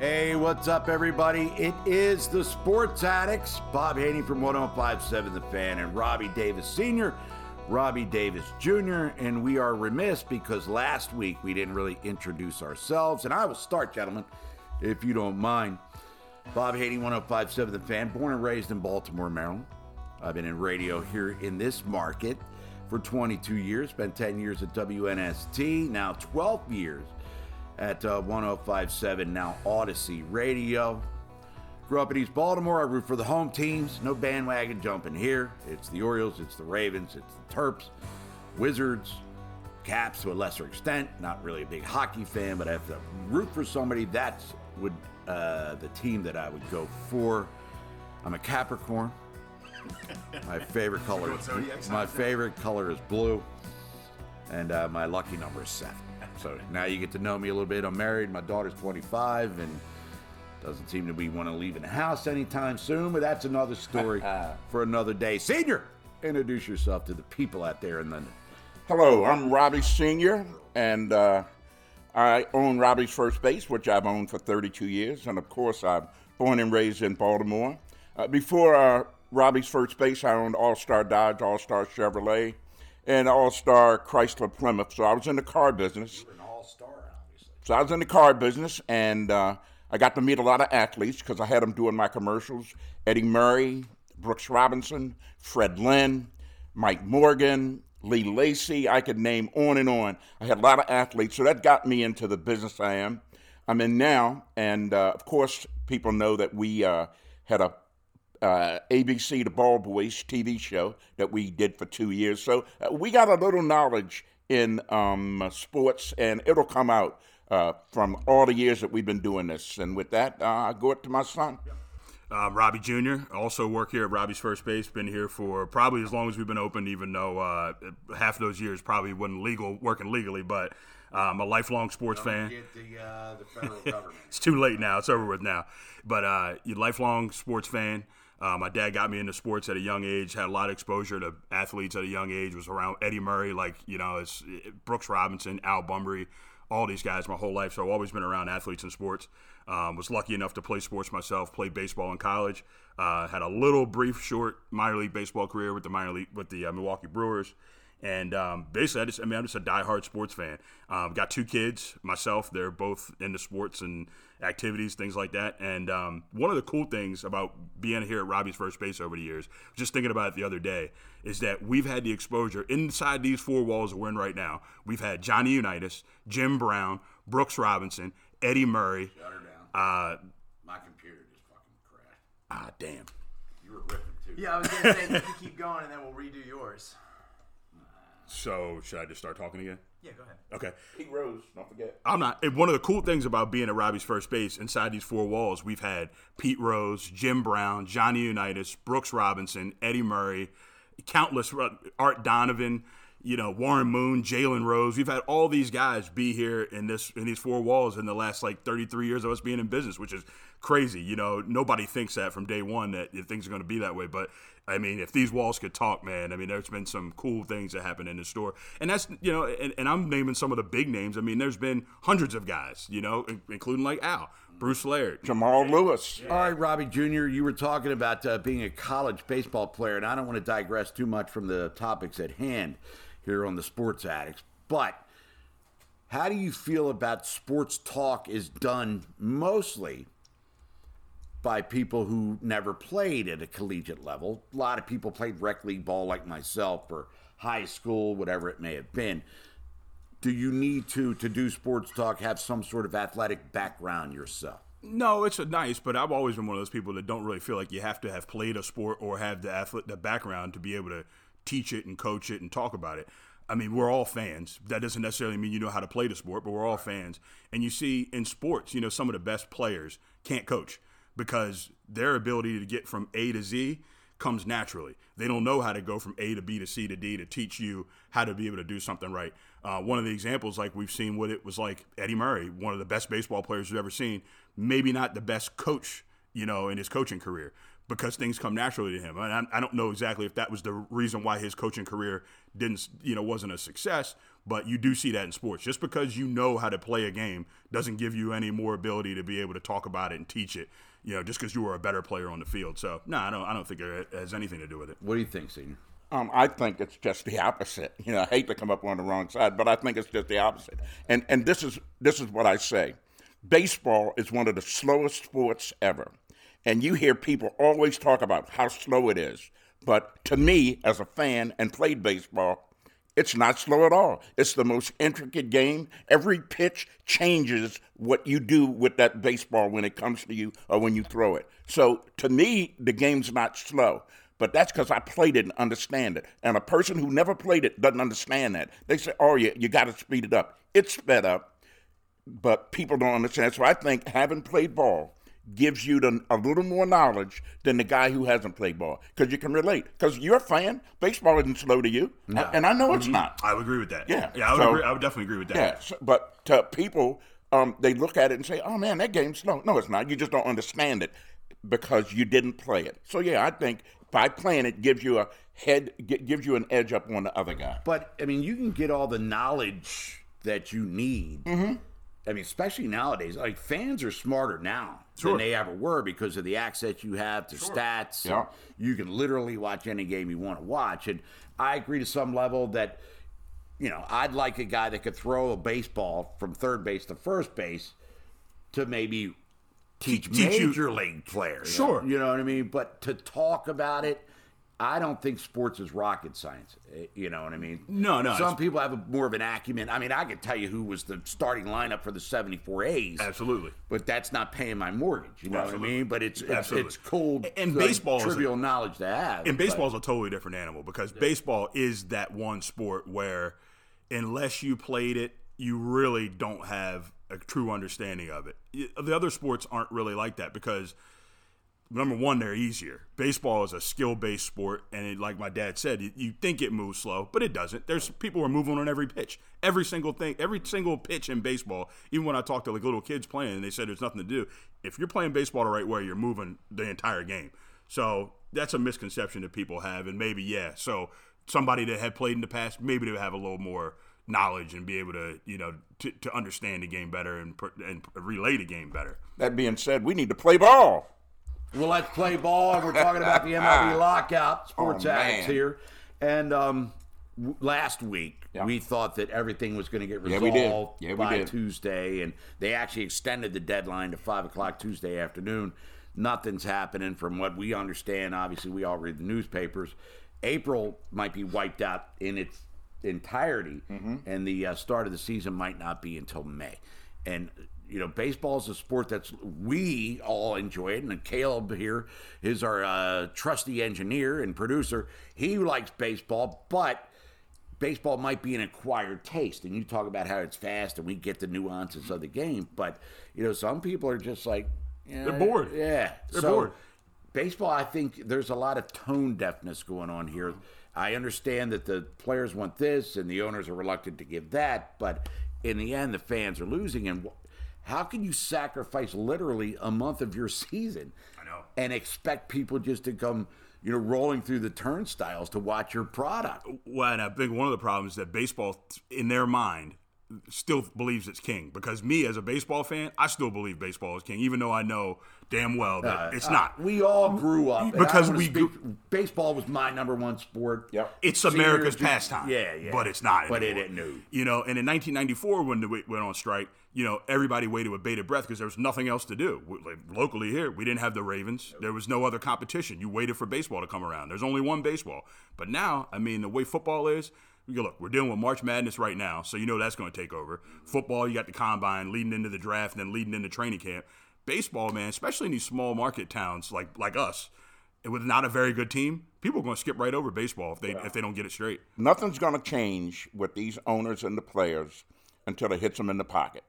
Hey, what's up, everybody? It is the Sports Addicts. Bob Haynie from 1057 The Fan and Robbie Davis Sr., Robbie Davis Jr., and we are remiss because last week we didn't really introduce ourselves. And I will start, gentlemen, if you don't mind. Bob Haynie, 1057 The Fan, born and raised in Baltimore, Maryland. I've been in radio here in this market for 22 years, spent 10 years at WNST, now 12 years at uh, 1057, now Odyssey Radio. Grew up in East Baltimore. I root for the home teams. No bandwagon jumping here. It's the Orioles, it's the Ravens, it's the Terps, Wizards, Caps to a lesser extent. Not really a big hockey fan, but I have to root for somebody. That's would uh, the team that I would go for. I'm a Capricorn. My favorite color. my favorite color is blue, and uh, my lucky number is seven. So now you get to know me a little bit. I'm married. My daughter's 25, and doesn't seem to be want to leave in the house anytime soon. But that's another story for another day. Senior, introduce yourself to the people out there in London. Hello, I'm Robbie Sr., and uh, I own Robbie's First Base, which I've owned for 32 years. And of course, I'm born and raised in Baltimore. Uh, before uh, Robbie's First Base, I owned All Star Dodge, All Star Chevrolet, and All Star Chrysler Plymouth. So I was in the car business. An all-star, obviously. So I was in the car business, and uh, I got to meet a lot of athletes because I had them doing my commercials. Eddie Murray, Brooks Robinson, Fred Lynn, Mike Morgan, Lee Lacy. I could name on and on. I had a lot of athletes, so that got me into the business I am. I'm in now, and uh, of course, people know that we uh, had a uh, ABC, the Ball Boys TV show that we did for two years. So uh, we got a little knowledge in um, sports, and it'll come out uh, from all the years that we've been doing this. And with that, uh, I go it to my son. Um, Robbie Jr. also work here at Robbie's First Base. Been here for probably as long as we've been open, even though uh, half of those years probably wasn't legal, working legally. But I'm a lifelong sports fan. Get the, uh, the federal government. It's too late now. It's over with now. But uh, you lifelong sports fan. Uh, my dad got me into sports at a young age. Had a lot of exposure to athletes at a young age. Was around Eddie Murray, like you know, it's Brooks Robinson, Al Bumbry, all these guys my whole life. So I've always been around athletes and sports. Um, was lucky enough to play sports myself. Played baseball in college. Uh, had a little brief, short minor league baseball career with the minor league with the uh, Milwaukee Brewers. And um, basically, I just, I mean, I'm just a diehard sports fan. Um, got two kids myself. They're both into sports and activities, things like that. And um, one of the cool things about being here at Robbie's First Base over the years, just thinking about it the other day, is that we've had the exposure inside these four walls that we're in right now. We've had Johnny Unitas, Jim Brown, Brooks Robinson, Eddie Murray. Shut her down. Uh, My computer just fucking crashed. ah, damn. You were ripping too. Yeah, I was gonna say you can keep going and then we'll redo yours. So should I just start talking again? Yeah, go ahead. Okay. Pete Rose, don't forget. I'm not. and One of the cool things about being at Robbie's first base, inside these four walls, we've had Pete Rose, Jim Brown, Johnny Unitas, Brooks Robinson, Eddie Murray, countless uh, Art Donovan, you know Warren Moon, Jalen Rose. We've had all these guys be here in this in these four walls in the last like 33 years of us being in business, which is crazy. You know, nobody thinks that from day one that things are going to be that way, but I mean, if these walls could talk, man, I mean, there's been some cool things that happen in the store. And that's, you know, and, and I'm naming some of the big names. I mean, there's been hundreds of guys, you know, including like Al, Bruce Laird. Jamal Lewis. All right, Robbie Jr., you were talking about uh, being a college baseball player, and I don't want to digress too much from the topics at hand here on the Sports Addicts, but how do you feel about sports talk is done mostly by people who never played at a collegiate level? A lot of people played rec league ball like myself or high school, whatever it may have been. Do you need to, to do sports talk, have some sort of athletic background yourself? No, it's nice, but I've always been one of those people that don't really feel like you have to have played a sport or have the athlete, the background to be able to teach it and coach it and talk about it. I mean, we're all fans. That doesn't necessarily mean you know how to play the sport, but we're all fans. And you see in sports, you know, some of the best players can't coach because their ability to get from A to Z comes naturally. They don't know how to go from A to B to C to D to teach you how to be able to do something right. Uh, one of the examples, like we've seen what it was like Eddie Murray, one of the best baseball players we've ever seen, maybe not the best coach, you know, in his coaching career, because things come naturally to him. And I, I don't know exactly if that was the reason why his coaching career didn't, you know, wasn't a success. But you do see that in sports. Just because you know how to play a game doesn't give you any more ability to be able to talk about it and teach it. You know, just because you were a better player on the field. So no, I don't. I don't think it has anything to do with it. What do you think, Senior? Um, I think it's just the opposite. You know, I hate to come up on the wrong side, but I think it's just the opposite. And and this is this is what I say. Baseball is one of the slowest sports ever. And you hear people always talk about how slow it is. But to me, as a fan and played baseball, it's not slow at all. It's the most intricate game. Every pitch changes what you do with that baseball when it comes to you or when you throw it. So to me, the game's not slow. But that's because I played it and understand it. And a person who never played it doesn't understand that. They say, oh, yeah, you got to speed it up. It's sped up, but people don't understand. So I think having played ball gives you the, a little more knowledge than the guy who hasn't played ball because you can relate. Because you're a fan, baseball isn't slow to you, and I know it's not. I would agree with that. Yeah. yeah, I would, So- agree, I would definitely agree with that. Yeah, so- but to people, um, they look at it and say, "Oh man, that game's slow." No, it's not. You just don't understand it because you didn't play it. So yeah, I think by playing it gives you a head, gives you an edge up on the other guy. But I mean, you can get all the knowledge that you need. Mm-hmm. I mean, especially nowadays, like fans are smarter now Sure. than they ever were because of the access you have to stats. Yeah. You can literally watch any game you want to watch. And I agree to some level that, you know, I'd like a guy that could throw a baseball from third base to first base to maybe teach, teach you- major league players. Sure. You know what I mean? But to talk about it, I don't think sports is rocket science. eh, You know what I mean? No, no, Some people have a, more of an acumen. I mean, I could tell you who was the starting lineup for the 74 A's. Absolutely. But that's not paying my mortgage. You know Absolutely. what I mean? But it's it's, Absolutely. it's cold And like, baseball is a- trivial knowledge to have. And but- baseball's a totally different animal because baseball is that one sport where, unless you played it, you really don't have a true understanding of it. The other sports aren't really like that because, number one, they're easier. Baseball is a skill based sport, and it, like my dad said, you, you think it moves slow, but it doesn't. There's people are moving on every pitch, every single thing, every single pitch in baseball. Even when I talk to like little kids playing, and they said there's nothing to do. If you're playing baseball the right way, you're moving the entire game. So that's a misconception that people have, and maybe yeah. So somebody that had played in the past, maybe they have a little more knowledge and be able to you know to, to understand the game better and and relay the game better. That being said, we need to play ball. Well, let's play ball. and We're talking about the MLB lockout. Sports Oh, addicts here. And um, w- last week, Yeah. we thought that everything was going to get Yeah, resolved we did. Yeah, we by did. Tuesday. And they actually extended the deadline to 5 o'clock Tuesday afternoon. Nothing's happening from what we understand. Obviously, we all read the newspapers. April might be wiped out in its entirety, Mm-hmm. and the uh, start of the season might not be until May. And you know, baseball is a sport that's we all enjoy it. And Caleb here is our uh, trusty engineer and producer. He likes baseball, but baseball might be an acquired taste. And you talk about how it's fast and we get the nuances of the game, but you know, some people are just like know, They're bored. Yeah, They're so, bored. Baseball, I think there's a lot of tone deafness going on here. I understand that the players want this and the owners are reluctant to give that, but in the end, the fans are losing. And how can you sacrifice literally a month of your season I know. and expect people just to come, you know, rolling through the turnstiles to watch your product? Well, and I think one of the problems is that baseball, in their mind, still believes it's king. Because me, as a baseball fan, I still believe baseball is king, even though I know damn well that uh, it's uh, not. We all grew up Because we speak- grew- baseball was my number one sport. Yep. It's Senior America's ju- pastime. Yeah, yeah. But it's not. But it anymore. didn't. You know, and in 1994, when the went on strike, you know, everybody waited with bated breath because there was nothing else to do. We- Like, locally here, we didn't have the Ravens. There was no other competition. You waited for baseball to come around. There's only one baseball. But now, I mean, the way football is, you look, we're dealing with March Madness right now, so you know that's going to take over. Football, you got the combine leading into the draft and then leading into training camp. Baseball, man, especially in these small market towns like like us, with not a very good team, people are going to skip right over baseball if they if they don't get it straight. Nothing's going to change with these owners and the players until it hits them in the pocket.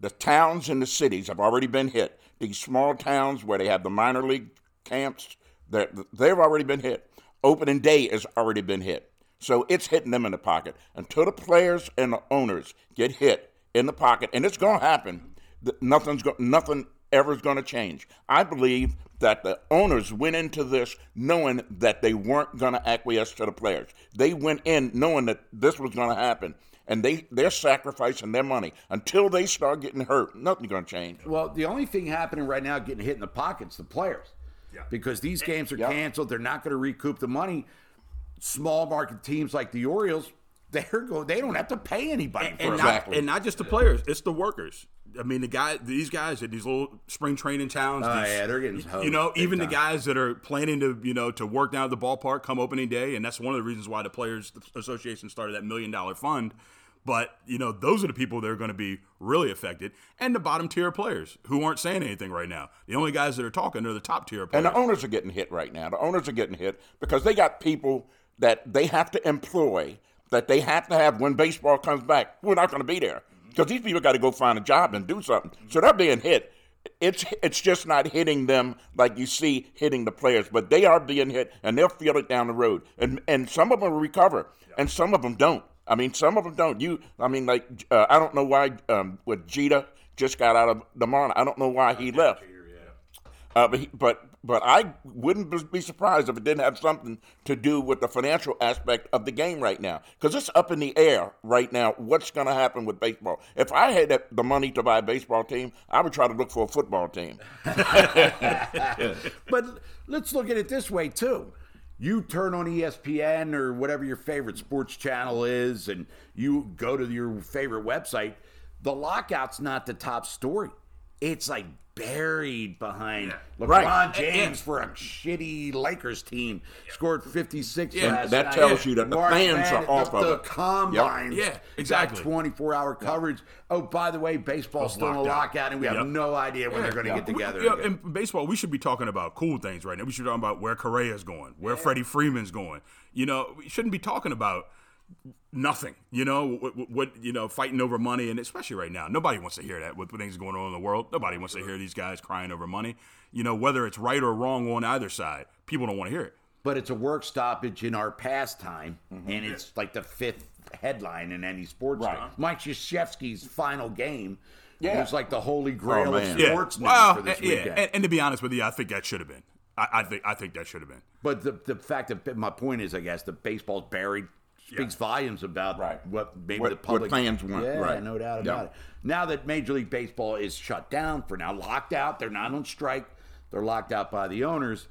The towns and the cities have already been hit. These small towns where they have the minor league camps, they've already been hit. Opening day has already been hit. So it's hitting them in the pocket. Until the players and the owners get hit in the pocket, and it's going to happen, th- nothing's go- nothing ever is going to change. I believe that the owners went into this knowing that they weren't going to acquiesce to the players. They went in knowing that this was going to happen. And they, they're sacrificing their money. Until they start getting hurt, nothing's going to change. Well, the only thing happening right now getting hit in the pockets, the players. Yeah. Because these games are Yeah. canceled. They're not going to recoup the money. Small market teams like the Orioles, they're go they don't have to pay anybody and, for and it. not, Exactly. and not just the players, it's the workers. I mean, the guy, these guys at these little spring training towns. Oh, these- yeah, they're getting You know, big even the guys that are planning to, you know, to work down at the ballpark come opening day, and that's one of the reasons why the Players Association started that million dollar fund. But you know, those are the people that are going to be really affected, and the bottom tier players who aren't saying anything right now. The only guys that are talking are the top tier players. And the owners are getting hit right now. The owners are getting hit because they got people that they have to employ, that they have to have when baseball comes back. We're not going to be there because these people got to go find a job and do something. So they're being hit. It's it's just not hitting them like you see hitting the players, but they are being hit and they'll feel it down the road. And and some of them recover, and some of them don't. I mean, some of them don't. You, I mean, like uh, I don't know why um, with Jeter just got out of the Marlins. I don't know why he left. Uh, but, he, but but I wouldn't be surprised if it didn't have something to do with the financial aspect of the game right now, because it's up in the air right now. What's going to happen with baseball? If I had the money to buy a baseball team, I would try to look for a football team. But let's look at it this way too. You turn on ESPN or whatever your favorite sports channel is, and you go to your favorite website. The lockout's not the top story. It's like buried behind LeBron Right. James for a shitty Lakers team scored 56 Yeah, last that night. tells you that the March fans are off the, of the it. combine. Yeah, exactly. 24 hour coverage. Oh, by the way, baseball's still in a locked out. lockout, and we have no idea when they're going to get We- together. yeah, in baseball, we should be talking about cool things right now. We should be talking about where Correa's going, where Freddie Freeman's going. You know, we shouldn't be talking about nothing. You know, what, what- what you know, fighting over money, and especially right now, nobody wants to hear that with things going on in the world. Nobody wants to hear these guys crying over money. You know, whether it's right or wrong on either side, people don't want to hear it. but it's a work stoppage in our pastime, Mm-hmm. and it's like the fifth headline in any sports. Right. thing. Mike Krzyzewski's final game Yeah. was like the holy grail of man. Yeah, sports news well, for this eh, yeah, weekend. and, and to be honest with you, I think that should have been. I, I think I think that should have been. but the the fact that my point is, I guess, that baseball's buried speaks volumes about Right. what maybe What- the public fans want, Yeah, right. no doubt Yeah. about it. Now that Major League Baseball is shut down for now, locked out, they're not on strike. They're locked out by the owners.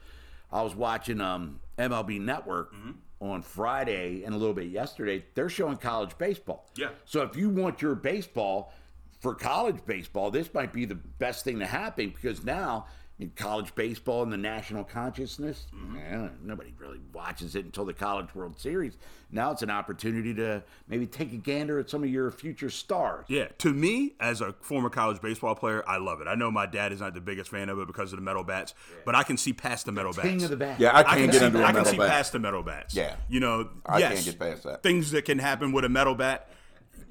I was watching um, MLB Network Mm-hmm. on Friday and a little bit yesterday. They're showing college baseball. Yeah. So if you want your baseball for college baseball, this might be the best thing to happen because now in college baseball and the national consciousness, eh, nobody really watches it until the College World Series. Now it's an opportunity to maybe take a gander at some of your future stars. Yeah, to me, as a former college baseball player, I love it. I know my dad is not the biggest fan of it because of the metal bats, but I can see past the metal King bats. of the bat. Yeah, I I can't can get see, into a I can see bat. past the metal bats. Yeah. you know, I yes, can't get past that. Things that can happen with a metal bat,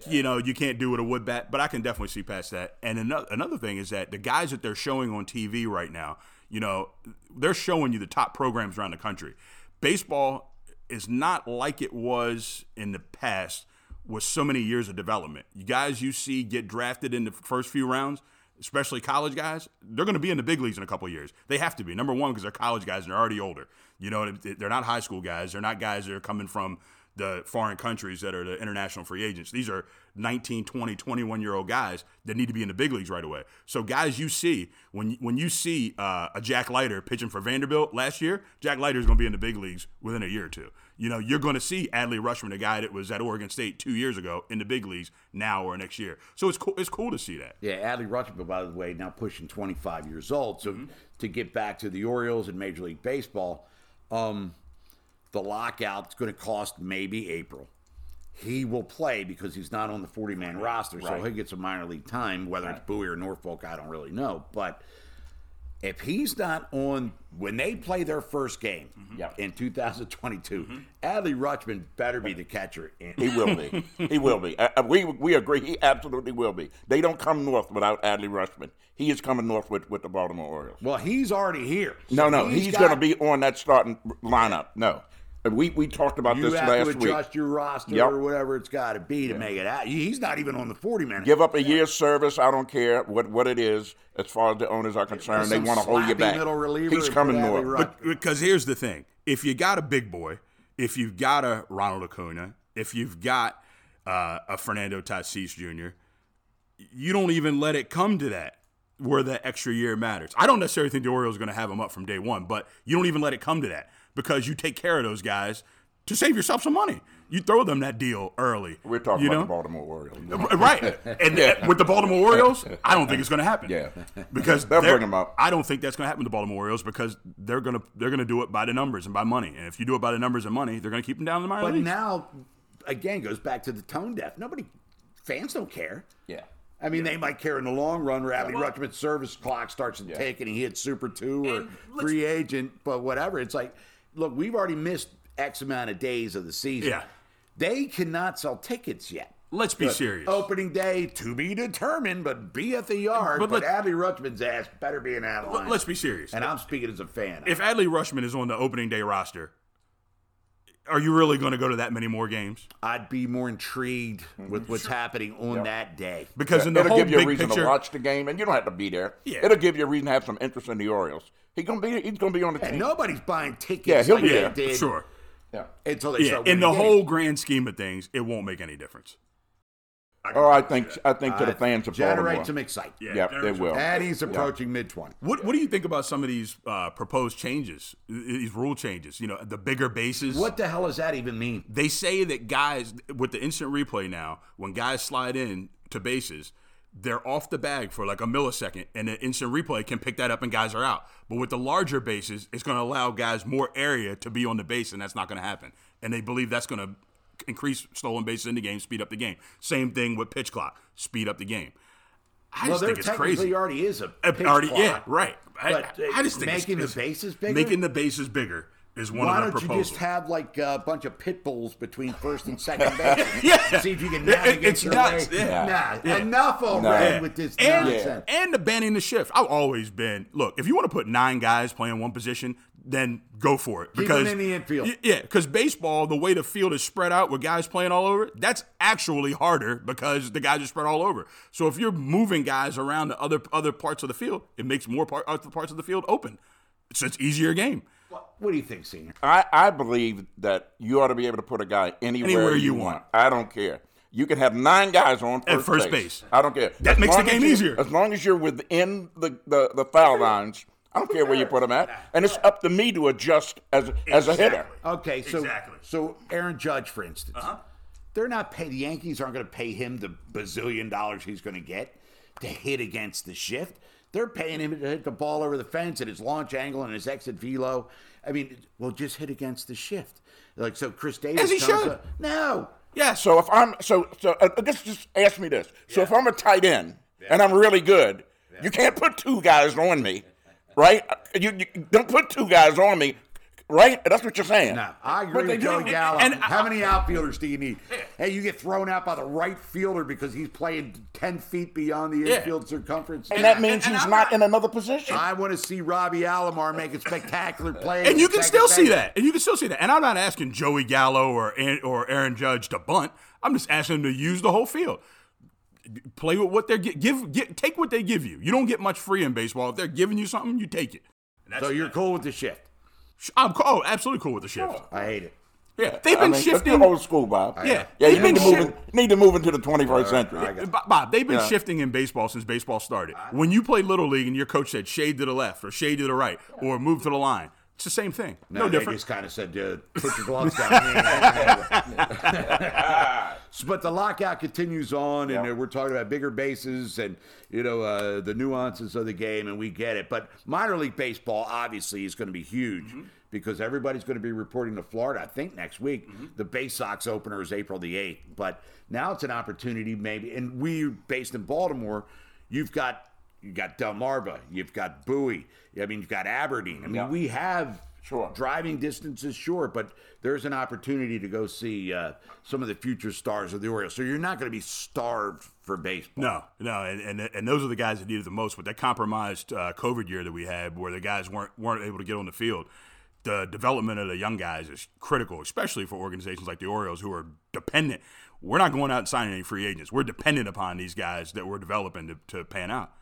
you know, you can't do with a wood bat, but I can definitely see past that. And another another thing is that the guys that they're showing on TV right now, you know, they're showing you the top programs around the country. Baseball is not like it was in the past with so many years of development. You guys you see get drafted in the first few rounds, especially college guys, they're going to be in the big leagues in a couple years. They have to be. Number one, because they're college guys and they're already older. You know, they're not high school guys. They're not guys that are coming from the foreign countries that are the international free agents. These are 19, 20, 21 year old guys that need to be in the big leagues right away. So guys you see, when, when you see uh, a Jack Leiter pitching for Vanderbilt last year, Jack Leiter is going to be in the big leagues within a year or two. You know, you're going to see Adley Rutschman, a guy that was at Oregon State two years ago, in the big leagues now or next year. So it's cool. It's cool to see that. Yeah, Adley Rutschman, by the way, now pushing 25 years old. So to get back to the Orioles and Major League Baseball, um, the lockout's going to cost maybe April. He will play because he's not on the 40 man roster, so Right. he gets a minor league time, whether it's Bowie or Norfolk, I don't really know. But if he's not on when they play their first game Yeah. in 2022, Adley Rutschman better be the catcher. In, He will be. he will be. Uh, uh, we we agree. He absolutely will be. They don't come north without Adley Rutschman. He is coming north with, with the Baltimore Orioles. well, he's already here. No, So no, he's, got- going to be on that starting lineup. No, And we we talked about You this have to adjust your roster Yep. or whatever it's got to be to make it out. He's not even on the 40 man. Give up a year's service. I don't care what, what it is. As far as the owners are concerned, they want to hold you back. He's coming put north. But because here's the thing: if you got a big boy, if you've got a Ronald Acuna, if you've got uh, a Fernando Tatis Jr., you don't even let it come to that where that extra year matters. I don't necessarily think the Orioles are going to have him up from day one, but you don't even let it come to that because you take care of those guys to save yourself some money. You throw them that deal early. We're talking you about the Baltimore Orioles. Right. And uh, with the Baltimore Orioles, I don't think it's going to happen. Yeah. Because They'll they're- bring 'em up. I don't think that's going to happen with the Baltimore Orioles because they're going to they're going to do it by the numbers and by money. And if you do it by the numbers and money, they're going to keep them down in the minor But leagues. now, again, goes back to the tone deaf. Nobody, fans don't care. Yeah. I mean, they might care in the long run. where Adley Rutschman's service clock starts to tick and he hits Super Two or And free agent, but whatever. It's like, look, we've already missed X amount of days of the season. Yeah. They cannot sell tickets yet. Let's be But serious. Opening day to be determined, but be at the yard. But But, Adley Rutschman's ass better be in that. Let's be serious. And I'm speaking as a fan. if Adley Rutschman is on the opening day roster, are you really going to go to that many more games? I'd be more intrigued with what's happening on that day. Because in the It'll whole give you a big reason picture, to watch the game, and you don't have to be there. Yeah. It'll give you a reason to have some interest in the Orioles. He's gonna be. He's gonna be on the And team. nobody's buying tickets Yeah, he'll like be they there, did sure. Yeah. until they Yeah, start in the games. whole grand scheme of things, it won't make any difference. Or I think. I think to the Uh, fans of generate Baltimore. some excitement. Yeah, they will. And he's approaching mid 20. What What do you think about some of these uh, proposed changes, these rule changes? You know, the bigger bases. What the hell does that even mean? they say that guys with the instant replay now, when guys slide in to bases, they're off the bag for like a millisecond, and an instant replay can pick that up, and guys are out. But with the larger bases, it's going to allow guys more area to be on the base, and that's not going to happen. And they believe that's going to increase stolen bases in the game, speed up the game. Same thing with pitch clock, speed up the game. I Well, just think it's crazy. already is a pitch already, clock. yeah, right. I, But, I just think making the bases bigger? Making the bases bigger is one Why of don't you just have like a bunch of pit bulls between first and second base? Yeah. See if you can It- navigate it's your nuts, way. yeah. Nah, Yeah. enough already Yeah. with this and, nonsense. and the banning the shift. I've always been look. If you want to put nine guys playing one position, then go for it. Keep Because them in the infield. Yeah, because baseball, the way the field is spread out with guys playing all over, that's actually harder because the guys are spread all over. So if you're moving guys around to other other parts of the field, it makes more part, other parts of the field open. So it's easier game. What do you think, Senior? I, I believe that you ought to be able to put a guy anywhere, Anywhere you you want. want. I don't care. You can have nine guys on first, At first base. I don't care. That makes the game you- easier. As long as you're within the, the, the foul lines, I don't care where you put them at. And it's up to me to adjust as, as a hitter. Okay, so Exactly. so Aaron Judge, for instance, uh-huh. they're not pay the Yankees aren't going to pay him the bazillion dollars he's going to get to hit against the shift. They're paying him to hit the ball over the fence at his launch angle and his exit velo. I mean, well, just hit against the shift. Like so, Chris Davis. As he should. up- no, Yeah. So if I'm so so uh, just just ask me this. So if I'm a tight end and I'm really good, you can't put two guys on me, right? You, you don't put two guys on me, right? That's what you're saying. no. I agree with Joey Gallo. and- How many outfielders do you need? Hey, you get thrown out by the right fielder because he's playing ten feet beyond the Yeah. infield circumference. And that means and he's I'm not not- in another position. I want to see Robbie Alomar make a spectacular play. and you can second still see that. And you can still see that. And I'm not asking Joey Gallo or Aaron- or Aaron Judge to bunt. I'm just asking them to use the whole field. Play with what they're gi- give, give take what they give you. You don't get much free in baseball. If they're giving you something, you take it. That's- So you're cool with the shift. I'm cool, oh, absolutely cool with the shift. I hate it. Yeah, they've I been mean, shifting. Old school, Bob. Yeah. yeah. You need to move. In, need to move into the 21st century. Bob, Bob, they've been Yeah. shifting in baseball since baseball started. When you play little league and your coach said shade to the left or shade to the right or move to the line, it's the same thing. No, No, they different. just kind of said, uh, put your gloves down. So, but the lockout continues on, and Yeah. uh, we're talking about bigger bases and you know uh, the nuances of the game, and we get it. But minor league baseball obviously is going to be huge Mm-hmm. because everybody's going to be reporting to Florida. I think next week Mm-hmm. the Bay Sox opener is April the eighth, but now it's an opportunity maybe. And we're based in Baltimore, you've got you got Delmarva, you've got Bowie, I mean you've got Aberdeen. I mean Yeah. we have Sure. driving distances, is short, but there's an opportunity to go see uh, some of the future stars of the Orioles. So you're not going to be starved for baseball. No, no, and, and and those are the guys that needed the most with that compromised uh, COVID year that we had, where the guys weren't weren't able to get on the field. the development of the young guys is critical, especially for organizations like the Orioles who are dependent. We're not going out and signing any free agents. We're dependent upon these guys that we're developing to, to pan out.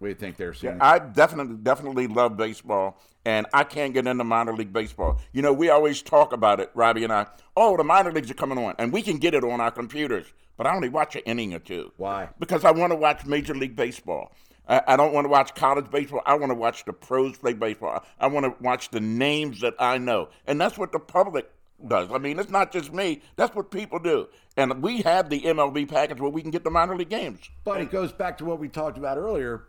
What do you think there, Senior? I definitely definitely love baseball, and I can't get into minor league baseball. You know, we always talk about it, Robbie and I. Oh, the minor leagues are coming on, and we can get it on our computers, but I only watch an inning or two. Why? Because I want to watch Major League Baseball. I, I don't want to watch college baseball. I want to watch the pros play baseball. I want to watch the names that I know, and that's what the public does. I mean, it's not just me. That's what people do. And we have the MLB package where we can get the minor league games. But it goes back to what we talked about earlier,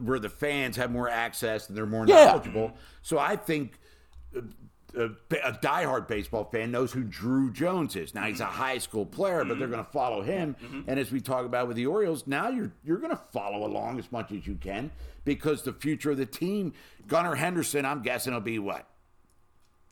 where the fans have more access and they're more Yeah. knowledgeable. So I think a, a diehard baseball fan knows who Drew Jones is. Now he's a mm-hmm. high school player, but they're mm-hmm. going to follow him. Mm-hmm. And as we talk about with the Orioles, now you're you're going to follow along as much as you can because the future of the team, Gunnar Henderson, I'm guessing will be what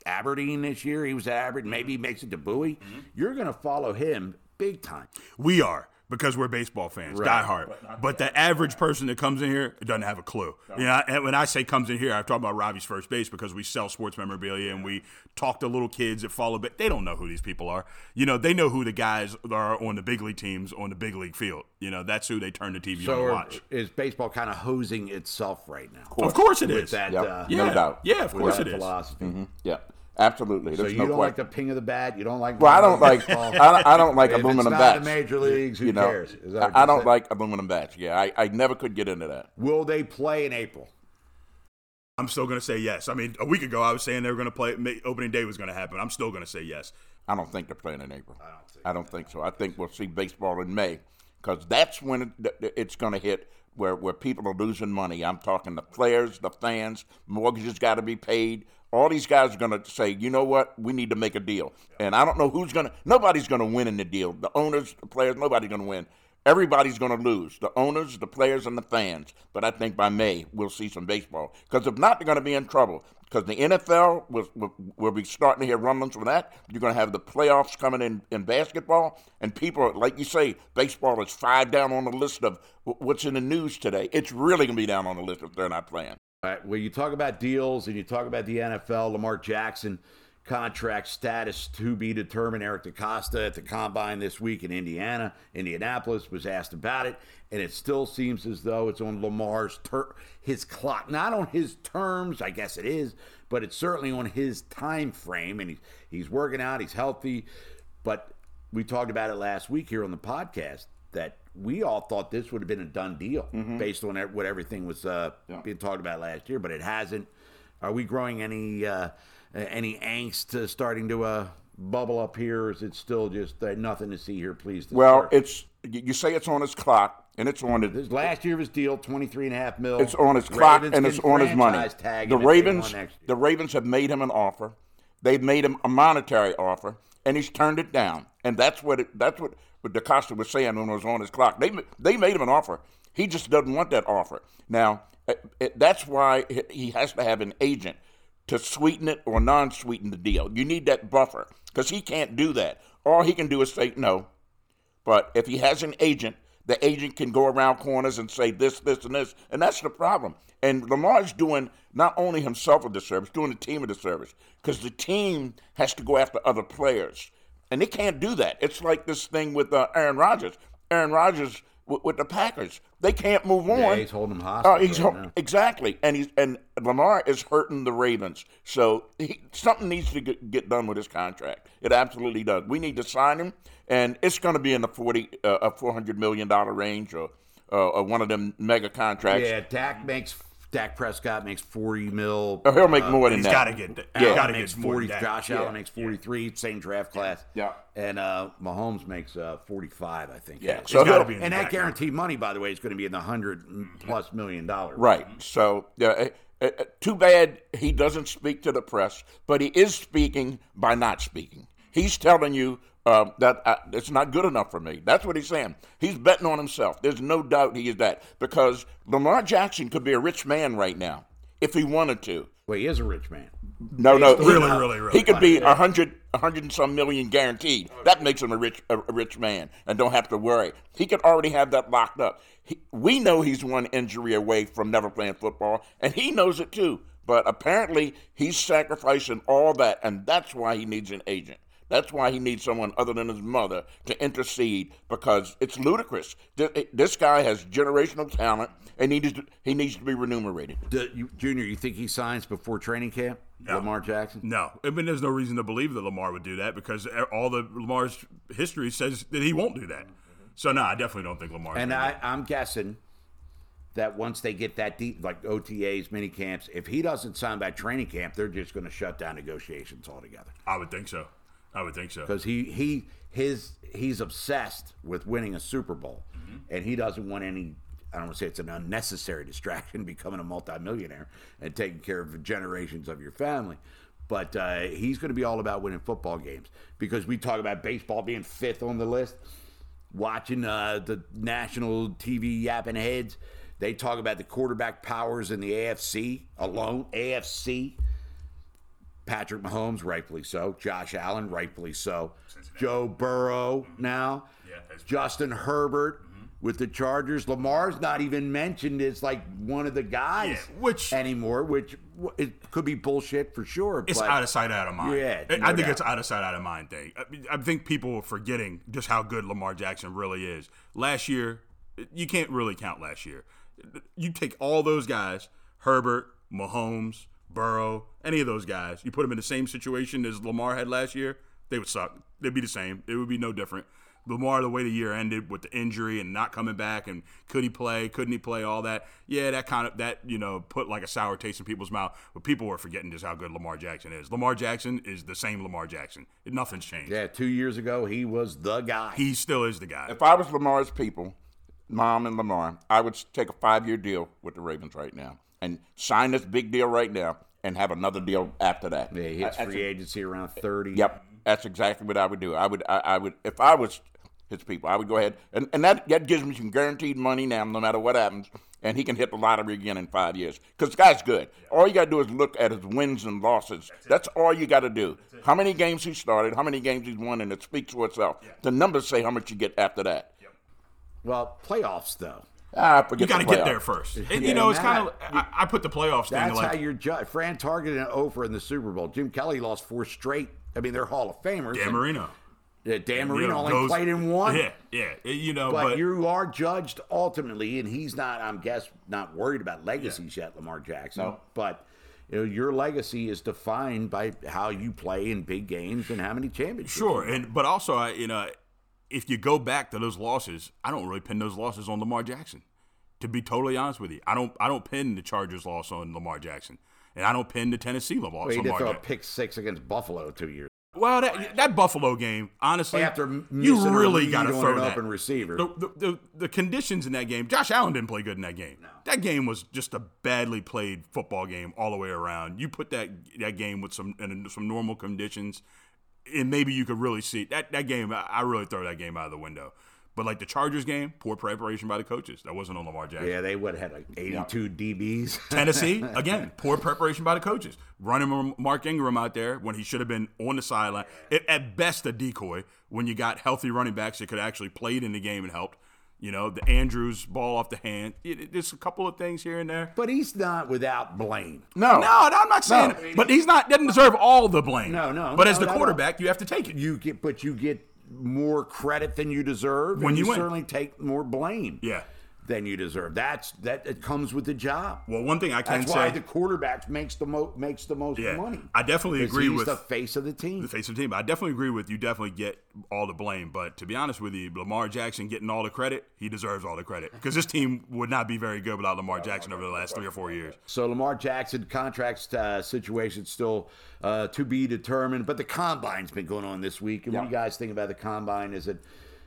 Aberdeen this year. He was at Aberdeen. Maybe he makes it to Bowie. You're going to follow him big time. We are because we're baseball fans, Right. diehard. But, the average person that comes in here doesn't have a clue. You know, and when I say comes in here, I'm talking about Robbie's first base because we sell sports memorabilia and we talk to little kids that follow. But they don't know who these people are. You know, they know who the guys are on the big league teams on the big league field. You know, that's who they turn the TV on So to are- watch. is baseball kind of hosing itself right now? Of course it with is. that, Yep. uh, No yeah, doubt. Yeah, of with course that it is. philosophy. Yeah, absolutely. So you no don't question. like the ping of the bat. You don't like. Well, I don't like baseball? I, I don't like If it's aluminum not bats. the major leagues, who you know, cares? Is that I, I don't saying? like aluminum bats. Yeah, I, I never could get into that. Will they play in April? I'm still going to say yes. I mean, a week ago I was saying they were going to play. Opening day was going to happen. I'm still going to say yes. I don't think they're playing in April. I don't think, so. I think we'll see baseball in May because that's when it, th- th- it's going to hit where, where people are losing money. I'm talking the players, the fans, mortgages got to be paid. All these guys are going to say, you know what, we need to make a deal. And I don't know who's going to, nobody's going to win in the deal. The owners, the players, nobody's going to win. Everybody's going to lose the owners, the players, and the fans. But I think by May, we'll see some baseball. Because if not, they're going to be in trouble. Because the NFL will, will, will be starting to hear rumblings from that. You're going to have the playoffs coming in, in basketball. And people, like you say, baseball is five down on the list of wh- what's in the news today. It's really going to be down on the list if they're not playing. Uh, right. Well, you talk about deals and you talk about the NFL. Lamar Jackson contract status to be determined. Eric DeCosta at the combine this week in Indiana, Indianapolis, was asked about it, and it still seems as though it's on Lamar's ter- his clock, not on his terms. I guess it is, but it's certainly on his time frame, and he's he's working out. He's healthy, but we talked about it last week here on the podcast that we all thought this would have been a done deal based on what everything was uh, being talked about last year, but it hasn't. Are we growing any uh, any angst uh, starting to uh, bubble up here, or is it still just uh, nothing to see here? Please. Well, start? it's you say it's on his clock, and it's on it. This last year was deal twenty three and a half mil. It's on his clock Ravens and it's on his money. The him if they want Ravens, the Ravens have made him an offer. They've made him a monetary offer, and he's turned it down. And that's what it, that's what DeCosta was saying when it was on his clock. They they made him an offer. He just doesn't want that offer. Now it, it, that's why he- has to have an agent to sweeten it or non-sweeten the deal. You need that buffer because he can't do that. All he can do is say no. But if he has an agent, the agent can go around corners and say this, this, and this, and that's the problem. And Lamar's doing not only himself a disservice, doing the team a disservice, because the team has to go after other players, and they can't do that. It's like this thing with uh, Aaron Rodgers. Aaron Rodgers with, with the Packers, they can't move on. Yeah, he's holding him Oh, hostage he's right ho- exactly, and he's and Lamar is hurting the Ravens. So he, something needs to get, get done with his contract. It absolutely does. We need to sign him, and it's going to be in the forty, uh, a four hundred million dollar range, or, uh, or one of them mega contracts. yeah, Dak makes Dak Prescott makes forty mil. Oh, he'll make more than He's that. He's got to get that. Yeah. Got to makes get more forty. than that. Josh Yeah. Allen makes forty-three. Same draft class. Yeah. And uh, Mahomes makes uh, forty-five, I think. Yeah, so He's got to he'll- be and that back. guaranteed money, by the way, is going to be in the hundred plus million dollars. Right. So, uh, uh, uh, too bad he doesn't speak to the press, but he is speaking by not speaking. He's telling you uh, that uh, it's not good enough for me. That's what he's saying. He's betting on himself. There's no doubt he is that because Lamar Jackson could be a rich man right now if he wanted to. Well, he is a rich man. No, no, Really, he, really, really He could be a hundred, a hundred and some million guaranteed. That makes him a rich, a, a rich man, and don't have to worry. He could already have that locked up. He, we know he's one injury away from never playing football, and he knows it too. But apparently, he's sacrificing all that, and that's why he needs an agent. That's why he needs someone other than his mother to intercede because it's ludicrous. Eh, this guy has generational talent, and he needs to, he needs to be remunerated. Do you, Junior, you think he signs before training camp? Lamar Jackson? No, I mean, there's no reason to believe that Lamar would do that because all the Lamar's history says that he won't do that. So no, I definitely don't think Lamar. And I, I'm guessing that once they get that deep, like OTAs, mini camps, if he doesn't sign by training camp, they're just going to shut down negotiations altogether. I would think so. I would think so. Because he he his he's obsessed with winning a Super Bowl, and he doesn't want any. I don't want to say it's an unnecessary distraction, becoming a multimillionaire and taking care of generations of your family. But uh, he's going to be all about winning football games because we talk about baseball being fifth on the list watching uh, the national TV yapping heads. They talk about the quarterback powers in the AFC alone. AFC. Patrick Mahomes, rightfully so. Josh Allen, rightfully so. Joe Burrow mm-hmm. now. Yeah, Justin Herbert mm-hmm. with the Chargers. Lamar's not even mentioned as like one of the guys Yeah, which- anymore, which it could be bullshit for sure. It's but out of sight, out of mind. Yeah, I no I think doubt. it's out of sight, out of mind thing. I, mean, I think people are forgetting just how good Lamar Jackson really is. Last year, you can't really count last year. You take all those guys, Herbert, Mahomes, Burrow, any of those guys, you put them in the same situation as Lamar had last year, they would suck. They'd be the same. It would be no different. Lamar, the way the year ended with the injury and not coming back, and could he play? Couldn't he play? All that, yeah, that kind of that you know put like a sour taste in people's mouth. But people were forgetting just how good Lamar Jackson is. Lamar Jackson is the same Lamar Jackson. Nothing's changed. yeah, two years ago he was the guy. He still is the guy. If I was Lamar's people, Mom and Lamar, I would take a five year deal with the Ravens right now and sign this big deal right now and have another deal after that. yeah, he hits I- I free think- agency around thirty. Yep, that's exactly what I would do. I would, I, I would, if I was his people, I would go ahead and, and that that gives me some guaranteed money now, no matter what happens, and he can hit the lottery again in five years. Because the guy's good. All you got to do is look at his wins and losses. That's all you got to do. How many games he started, how many games he's won, and it speaks for itself. The numbers say how much you get after that. Well, playoffs though. Ah, forget you got to the get there first. And, Yeah, you know, it's kind of I, I put the playoffs thing That's like how you're judged. Fran targeted an over in the Super Bowl. Jim Kelly lost four straight. I mean, they're Hall of Famers. Dan and- Marino. Yeah, Dan You Marino know, only goes- played in one. Yeah, yeah. You know, But, but, you are judged ultimately, and he's not. I'm guess not worried about legacies yet, Lamar Jackson. No. But you know, your legacy is defined by how you play in big games and how many championships. Sure, and but also, I you know, if you go back to those losses, I don't really pin those losses on Lamar Jackson. To be totally honest with you, I don't. I don't pin the Chargers loss on Lamar Jackson, and I don't pin the Tennessee loss Well, on Lamar throw a Jackson. pick six against Buffalo two years Well, that that Buffalo game, honestly, after you really got to throw an that. open receiver. The, the, the, the conditions in that game, Josh Allen didn't play good in that game. That game was just a badly played football game all the way around. You put that that game with some in some normal conditions, and maybe you could really see that that game. I, I really throw that game out of the window. But like the Chargers game, poor preparation by the coaches. That wasn't on Lamar Jackson. yeah, they would have had like 82 DBs. Tennessee, again, poor preparation by the coaches. Running Mark Ingram out there when he should have been on the sideline. At- At best, a decoy when you got healthy running backs that could actually played in the game and helped. You know, the Andrews ball off the hand. It, it- there's a couple of things here and there. but he's not without blame. No, No, I'm not saying it. But he's not doesn't deserve all the blame. No, no, But no, as the no, no. quarterback, you have to take it. You get, but you get more credit than you deserve. When and you you certainly take more blame. Yeah. Than you deserve. That's that. It comes with the job. Well, one thing I can That's say. why the quarterback makes the most makes the most Yeah. money. I definitely agree he's with- the face of the team. the face of the team. I definitely agree with you. Definitely get all the blame, but to be honest with you, Lamar Jackson getting all the credit, he deserves all the credit because this team would not be very good without Lamar Jackson over the last three or four years. So Lamar Jackson contract uh, situation still uh, to be determined, but the combine's been going on this week. And what do you guys think about the combine? Is it,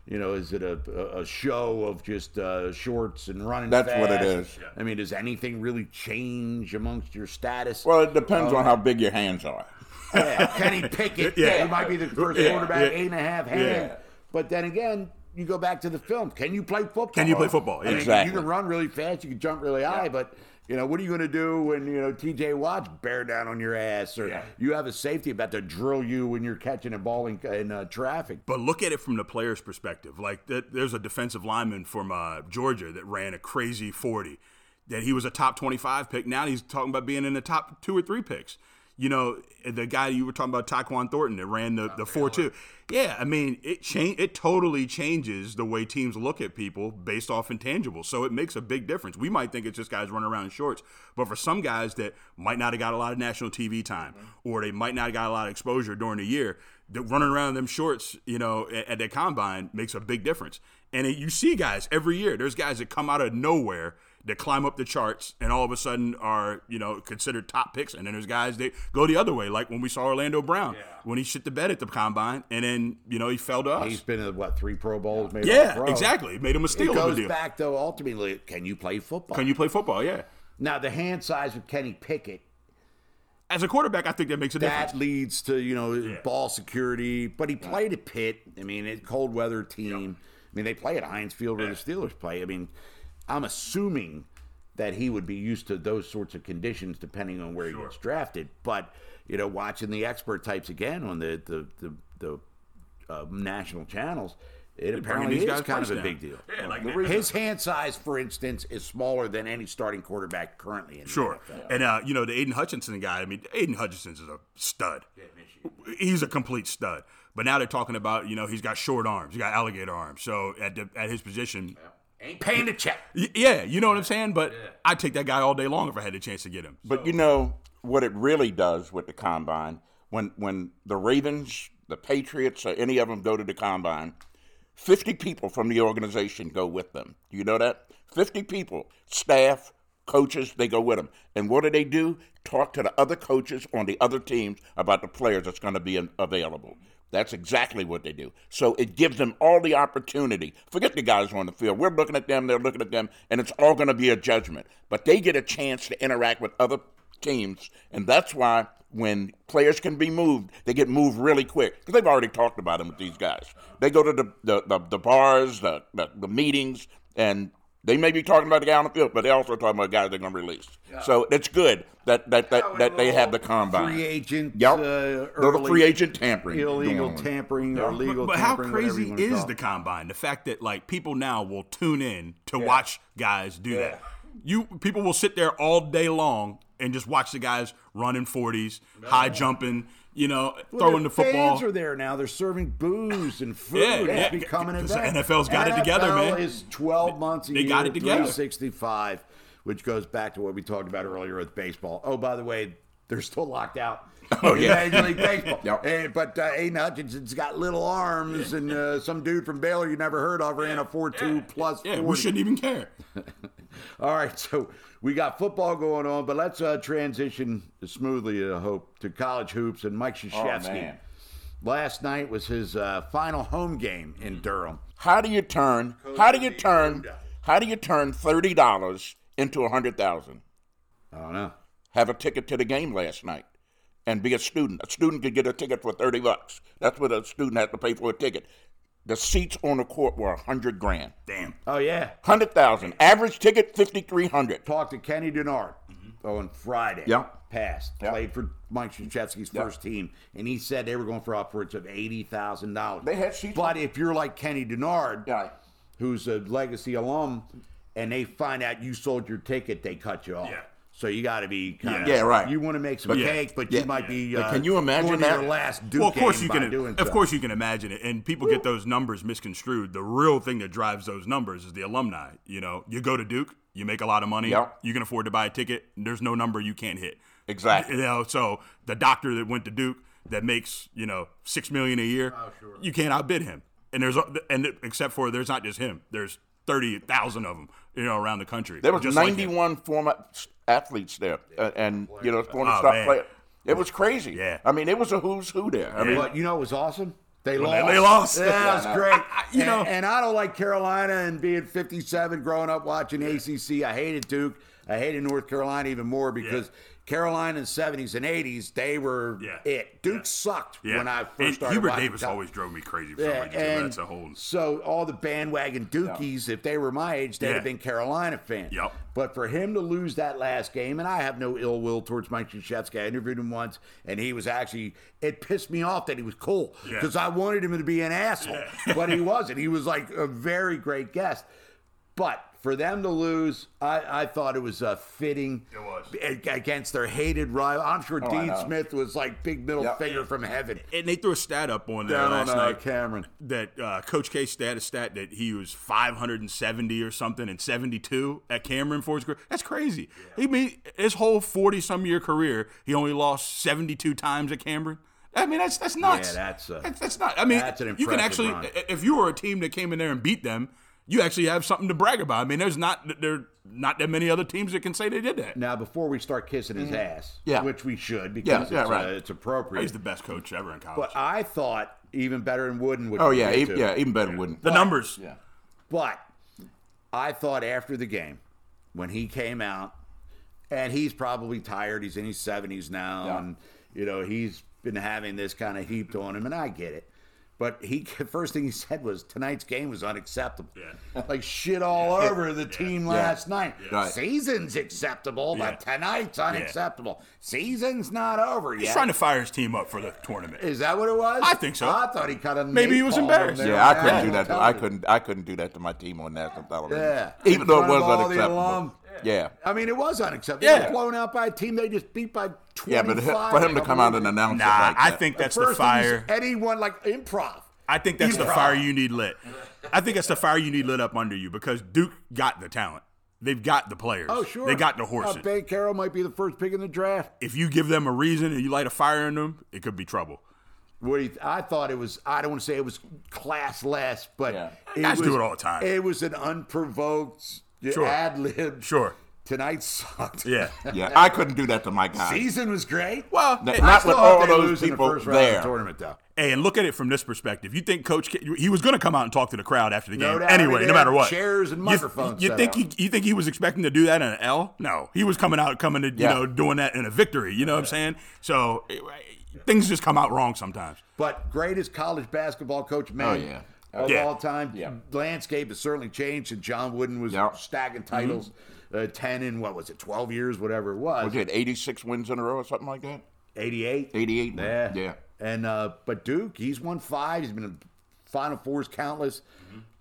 you know, is it a, a- show of just uh, shorts and running? That's what it is. I mean, does anything really change amongst your status? Well, it depends on how big your hands are. yeah, Kenny Pickett, Yeah. yeah, he might be the first Yeah, quarterback, yeah. eight and a half hand. Yeah. But then again, you go back to the film. Can you play football? Can you play football? I mean, Exactly. You can run really fast. You can jump really high. But you know, what are you going to do when you know T.J. Watt's bear down on your ass, or Yeah. you have a safety about to drill you when you're catching a ball in, in uh, traffic? But look at it from the player's perspective. Like th- there's a defensive lineman from uh, Georgia that ran a crazy 40. that he was a top 25 pick. Now he's talking about being in the top two or three picks. You know, the guy you were talking about, Tyquan Thornton, that ran the, oh, the 4 2. Yeah, I mean, it change, it totally changes the way teams look at people based off intangibles. So it makes a big difference. We might think it's just guys running around in shorts, but for some guys that might not have got a lot of national TV time mm-hmm. or they might not have got a lot of exposure during the year, that running around in them shorts, you know, at, at the combine makes a big difference. And it, you see guys every year. There's guys that come out of nowhere that climb up the charts and all of a sudden are you know considered top picks, and then there's guys that go the other way, like when we saw Orlando Brown when he shit the bed at the combine, and then you know he fell to us. He's been in what three Pro Bowls? Maybe yeah, Pro. exactly. It made him a It steal of a goes deal. back though. Ultimately, can you play football? Can you play football? Yeah. now the hand size with Kenny Pickett As a quarterback, I think that makes a difference. that leads to you know ball security. But he played at Pitt. I mean, a cold weather team. I mean, they play at Heinz Field where the Steelers play. I mean, I'm assuming that he would be used to those sorts of conditions depending on where he gets drafted. But you know, watching the expert types again on the the the, the uh, national channels. It apparently these is guys' kind of a big deal. Yeah, like- His hand size, for instance, is smaller than any starting quarterback currently in the Sure. And uh, you know the Aidan Hutchinson guy. I mean, Aidan Hutchinson is a stud. He's a complete stud. But now they're talking about you know he's got short arms, he got alligator arms. So at the, at his position, Ain't paying the check. yeah, you know what I'm saying. But I'd take that guy all day long if I had the chance to get him. But you know what it really does with the combine when when the Ravens, the Patriots, or any of them go to the combine, fifty people from the organization go with them. Do you know that? Fifty people, staff, coaches, they go with them. And what do they do? Talk to the other coaches on the other teams about the players that's going to be available. That's exactly what they do. So it gives them all the opportunity. Forget the guys on the field. We're looking at them, they're looking at them, and it's all going to be a judgment. But they get a chance to interact with other teams, and that's why when players can be moved, they get moved really quick because they've already talked about them with these guys. They go to the the, the, the bars, the, the the meetings, and they may be talking about the guy on the field, but they're also talking about guys they're going to release. So it's good that that that, that they have the combine. Free agent, Yep. uh, Little early free agent tampering. illegal going on. tampering or legal But, but how tampering, whatever crazy is call the combine? The fact that like people now will tune in to watch guys do that. You people will sit there all day long and just watch the guys running forties, high jumping, you know, Well, throwing the the football. Fans are there now. They're serving booze and food. Yeah, it's yeah. becoming a Because event. the NFL's got it together, NFL man. Is twelve months a They year, got it together. 365, which goes back to what we talked about earlier with baseball. Oh, by the way, they're still locked out. Oh, yeah. Major League Baseball. Yep. Eh, but uh, Aidan Hutchinson's got little arms, and uh, some dude from Baylor you never heard of ran a four-two plus. yeah, 40. we shouldn't even care. All right, so we got football going on, but let's uh, transition smoothly, I hope, to college hoops and Mike Krzyzewski. man. Last night was his uh, final home game in Durham. How do you turn? How do you turn? How do you turn thirty dollars into a hundred thousand? I don't know. Have a ticket to the game last night, and be a student. A student could get a ticket for thirty bucks. That's what a student has to pay for a ticket. The seats on the court were a hundred grand. Damn. Oh yeah, Hundred thousand. Average ticket fifty three hundred. talked to Kenny Dennard mm-hmm. on Friday. Yeah. passed. Yeah. Played for Mike Krzyzewski's first team, and he said they were going for upwards of eighty thousand dollars. They had seats But if you're like Kenny Dennard, Yeah. who's a legacy alum, and they find out you sold your ticket, they cut you off. Yeah. So you got to be kind of Yeah, right. You want to make some Yeah. cake, but Yeah. you might be. But Uh, can you imagine going that? Your last Duke well, of course game you can. doing Of so. course you can imagine it, and people get those numbers misconstrued. The real thing that drives those numbers is the alumni. You know, you go to Duke, you make a lot of money, Yep. you can afford to buy a ticket. There's no number you can't hit. Exactly. You know, so the doctor that went to Duke that makes you know six million a year, oh, sure. you can't outbid him. And there's and except for there's not just him. There's thirty thousand of them, you know, around the country. There was just like 91 former athletes there, uh, and you know, former Oh, star man. It was crazy. Yeah. I mean, it was a who's who there. I mean, But you know it was awesome? They Well, lost. they- they lost. Yeah, it was great. You and, know- and I don't like Carolina and being 57, growing up watching ACC. I hated Duke. I hated North Carolina even more because Carolina in the 70s and 80s, they were Yeah. it. Duke sucked Yeah. when I first and started Hubert Davis always drove me crazy for some Yeah, reason. and That's a whole. so all the bandwagon Dukies, if they were my age, they'd Yeah. have been Carolina fans. Yep. But for him to lose that last game, and I have no ill will towards Mike Krzyzewski. I interviewed him once, and he was actually it pissed me off that he was cool Yeah. because I wanted him to be an asshole, but he wasn't. He was like a very great guest. But for them to lose, I, I thought it was uh, fitting. It was. against their hated rival. I'm sure Oh, Dean. Smith was like big middle Yep. finger from heaven And they threw a stat up on there down on last uh, night. Cameron. that uh, Coach K stat a stat that he was 570 or something and 72 at Cameron for his career. That's crazy. He made his whole 40 some year career. He only lost 72 times at Cameron. I mean, that's that's nuts. Yeah, that's, uh, that's, that's not. I mean, that's an you can actually, run. if you were a team that came in there and beat them, you actually have something to brag about. I mean, there's not there not that many other teams that can say they did that. Now, before we start kissing his ass, Mm-hmm. Yeah. which we should because Yeah, it's, yeah, right. uh, it's appropriate. He's the best coach ever in college. but I thought even better than Wooden would. Oh yeah, get even, to. yeah, even better wouldn't. the numbers. Yeah. But I thought after the game, when he came out, and he's probably tired. He's in his seventies now, Yeah. and you know he's been having this kind of heaped on him, and I get it. But he first thing he said was tonight's game was unacceptable. Yeah. Like shit all over the team last night. Right. Season's acceptable, but tonight's unacceptable. Season's not over He's yet. He's trying to fire his team up for the tournament. Is that what it was? I think so. I thought he kind of Maybe he was embarrassed. Yeah, I couldn't do that. To, I couldn't. I couldn't do that to my team on national television. Yeah. even though it was of all the unacceptable. Alum. Yeah, I mean, it was unacceptable. Yeah. They were blown out by a team they just beat by 25. yeah, but for him to come out and announce Nah, it like I that- think that's First the fire. thing he- anyone like improv. I think that's the fire you need lit. I think that's the fire you need lit up under you because Duke got the talent. They've got the players. Oh, sure. They got the Uh, horses. Banchero might be the first pick in the draft. if you give them a reason and you light a fire in them, it could be trouble. What do you, I thought it was, I don't want to say it was classless, but Yeah. it Guys was, do it all the time. It was an unprovoked Sure. ad lib. Sure. Tonight sucked. Yeah. yeah, I couldn't do that to my guy. Season was great. Well, Not- hey, not Still with all those lose in the people first round of the there. tournament, though. hey, and look at it from this perspective. You think Coach K, he was going to come out and talk to the crowd after the No game doubt. anyway, no matter what. chairs and You- microphones You, set think up. he, you think he was expecting to do that in an L? No, he was coming out, coming to you Yeah. know doing that in a victory. You know what I'm saying? So eh, things just come out wrong sometimes. But greatest college basketball coach man Oh, yeah. Of Yeah. all time. Yeah. Landscape has certainly changed, and John Wooden was Yeah. stacking titles, uh, ten in what was it, twelve years, whatever it was. Was it 86 wins in a row or something like that? Eighty-eight. 88? Yeah. Yeah. And uh, but Duke, he's won five. He's been in Final Fours countless.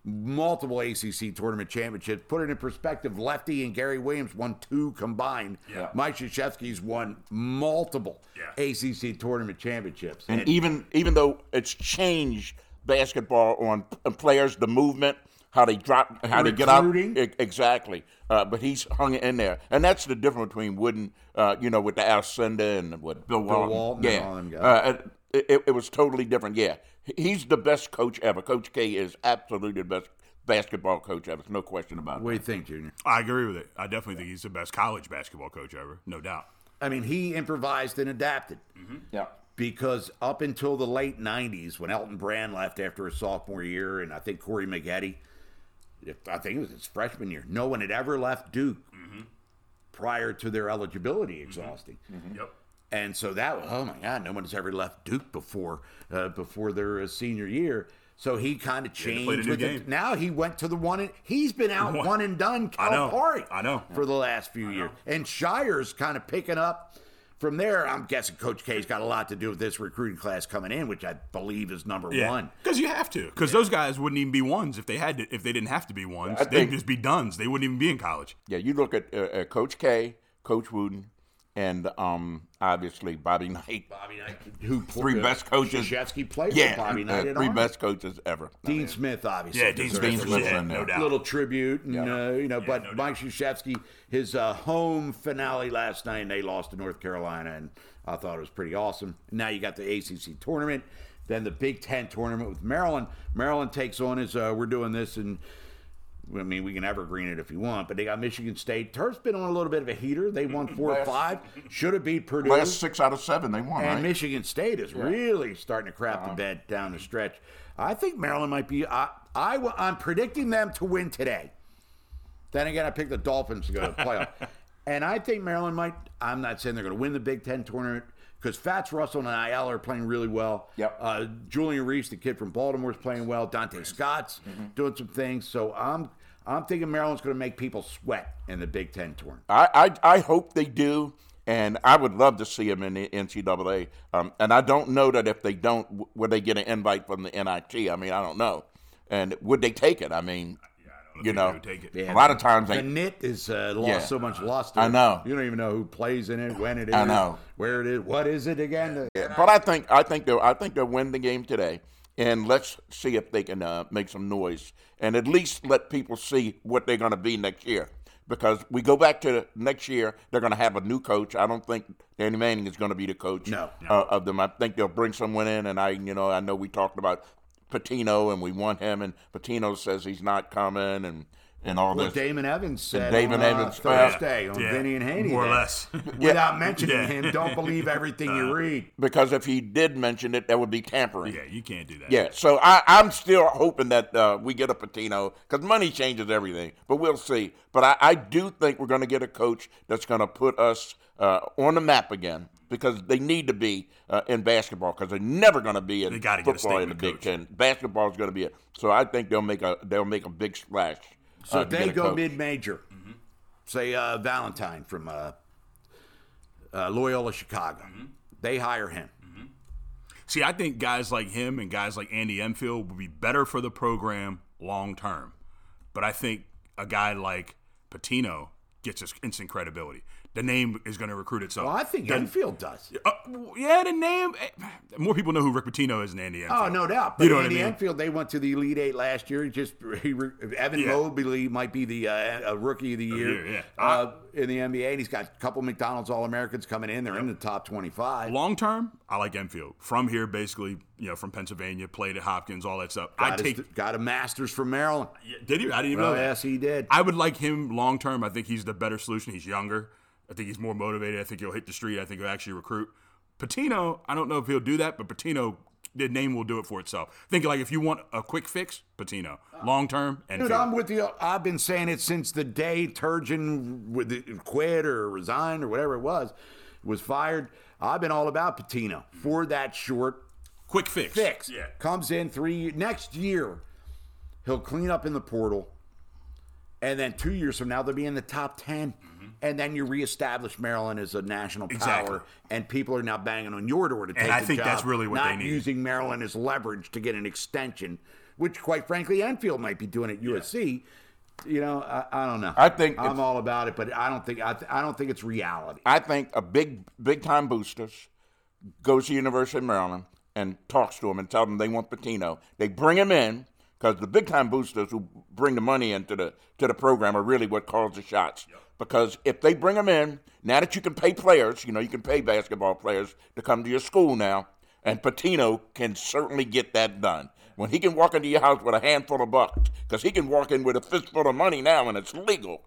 Multiple ACC tournament championships. Put it in perspective, Lefty and Gary Williams won two combined. Yeah. Mike Krzyzewski's won multiple Yeah. ACC tournament championships. And even even though it's changed basketball on players, the movement, how they drop, how they get out, exactly. Uh, but he's hung in there, and that's the difference between Wooden, uh, you know, with the Alcindor and what Bill Walton. Walton yeah, all them. Uh, it, it, it was totally different. Yeah, he's the best coach ever. Coach K is absolutely the best basketball coach ever. There's no question about it. what do you think, Junior? I agree with it. I definitely think he's the best college basketball coach ever, no doubt. I mean, he improvised and adapted. Yeah. Because up until the late 90s when Elton Brand left after his sophomore year and I think Corey Maggette, I think it was his freshman year, no one had ever left Duke prior to their eligibility exhausting. Yep. And so that was, oh my God, no one has ever left Duke before uh, before their uh, senior year. So he kind of the changed. Now he went to the one. And, he's been out One- one and done I know. Calipari I know. for the last few years. And Scheyer's kind of picking up from there. I'm guessing Coach K's got a lot to do with this recruiting class coming in, which I believe is number Yeah, one. because you have to. Because those guys wouldn't even be ones if they had to. If they didn't have to be ones, I they'd think- just be duns. They wouldn't even be in college. Yeah, you look at uh, uh, Coach K, Coach Wooden, and um, obviously Bobby Knight. Bobby Knight, who Three best coaches. Krzyzewski played Yeah, for Bobby uh, Knight. at three Army. best coaches ever. Dean Smith, obviously. Yeah, Dean deserves Smith, a little- yeah, no doubt. little tribute, and Yeah. uh, you know, but no Mike Krzyzewski, his uh, home finale last night, and they lost to North Carolina, and I thought it was pretty awesome. Now you got the ACC tournament, then the Big Ten tournament with Maryland. Maryland takes on his. Uh, we're doing this, and I mean we can evergreen it if you want, but they got Michigan State. Terps been on a little bit of a heater. They won four or five. Should have beat Purdue. Last six out of seven, they won, And right? Michigan State is really starting to crap the bed down the stretch. I think Maryland might be. I, I, am predicting them to win today. Then again, I picked the Dolphins to go to the playoff. and I think Maryland might. I'm not saying they're going to win the Big Ten tournament because Fatts Russell and Ayala are playing really well. Yep. Uh, Julian Reese, the kid from Baltimore, is playing well. Donta Scott's doing some things. So I'm. I'm thinking Maryland's going to make people sweat in the Big Ten tournament. I, I, I hope they do, and I would love to see them in the NCAA. Um, and I don't know that if they don't, w- would they get an invite from the NIT? I mean, I don't know. And would they take it? I mean, You know, take it. Yeah, a lot of times the they NIT is uh, lost Yeah. so much luster. I know. You don't even know who plays in it, when it is, I know. where it is, what is it again? But I think I think they'll I think they'll win the game today, and let's see if they can uh, make some noise and at least let people see what they're going to be next year. Because we go back to next year, they're going to have a new coach. I don't think Danny Manning is going to be the coach No. uh, of them. I think they'll bring someone in, and I, you know, I know we talked about Pitino and we want him, and Pitino says he's not coming, and and all Well, this. Damon Evans said Damon on, uh, Evans, uh, Thursday on Yeah, Vinny and Haynie. more or less. Without mentioning Yeah. him, don't believe everything you read. because if he did mention it, that would be tampering. yeah, you can't do that. Yeah, so I, I'm still hoping that uh, we get a Pitino because money changes everything, but we'll see. But I, I do think we're going to get a coach that's going to put us uh, on the map again because they need to be uh, in basketball because they're never going to be in They gotta get a football in the Big coach. Ten. Basketball is going to be it. So I think they'll make a they'll make a big splash. So uh, if they go mid-major, say uh, Valentine from uh, uh, Loyola Chicago, they hire him. See, I think guys like him and guys like Andy Enfield would be better for the program long term. But I think a guy like Pitino gets us instant credibility. The name is going to recruit itself. Well, I think The- Enfield does. Uh, yeah, the name. eh, More people know who Rick Pitino is than Andy Enfield. Oh, no doubt. But You know what I mean? Enfield, they went to the Elite Eight last year. Just he, Evan Yeah. Mobley might be the uh, rookie of the year year, yeah. uh, in the NBA. And he's got a couple McDonald's All Americans coming in. They're in the top twenty-five. Long term, I like Enfield. From here, basically, you know, from Pennsylvania, played at Hopkins, all that stuff. I Got, take. his, got a master's from Maryland. Did he? I didn't even Oh know that. yes, he did. I would like him long term. I think he's the better solution. He's younger. I think he's more motivated. I think he'll hit the street. I think he'll actually recruit. Pitino, I don't know if he'll do that, but Pitino, the name will do it for itself. Think like if you want a quick fix, Pitino. Long term, and Dude, I'm with you. I've been saying it since the day Turgeon with quit or resigned or whatever it was, was fired. I've been all about Pitino for that short quick fix. fix. Yeah. Comes in three next year. He'll clean up in the portal, and then two years from now they'll be in the top 10 And then you reestablish Maryland as a national power, Exactly. and people are now banging on your door to take And I the think job, that's really what not they need. using Maryland as leverage to get an extension, which, quite frankly, Enfield might be doing at USC. You know, I, I don't know. I think I'm all about it, but I don't think I, th- I don't think it's reality. I think a big big time boosters goes to University of Maryland and talks to them and tell them they want Pitino. They bring him in because the big time boosters who bring the money into the to the program are really what calls the shots. Because if they bring them in, now that you can pay players, you know you can pay basketball players to come to your school now, and Pitino can certainly get that done. When he can walk into your house with a handful of bucks, because he can walk in with a fistful of money now and it's legal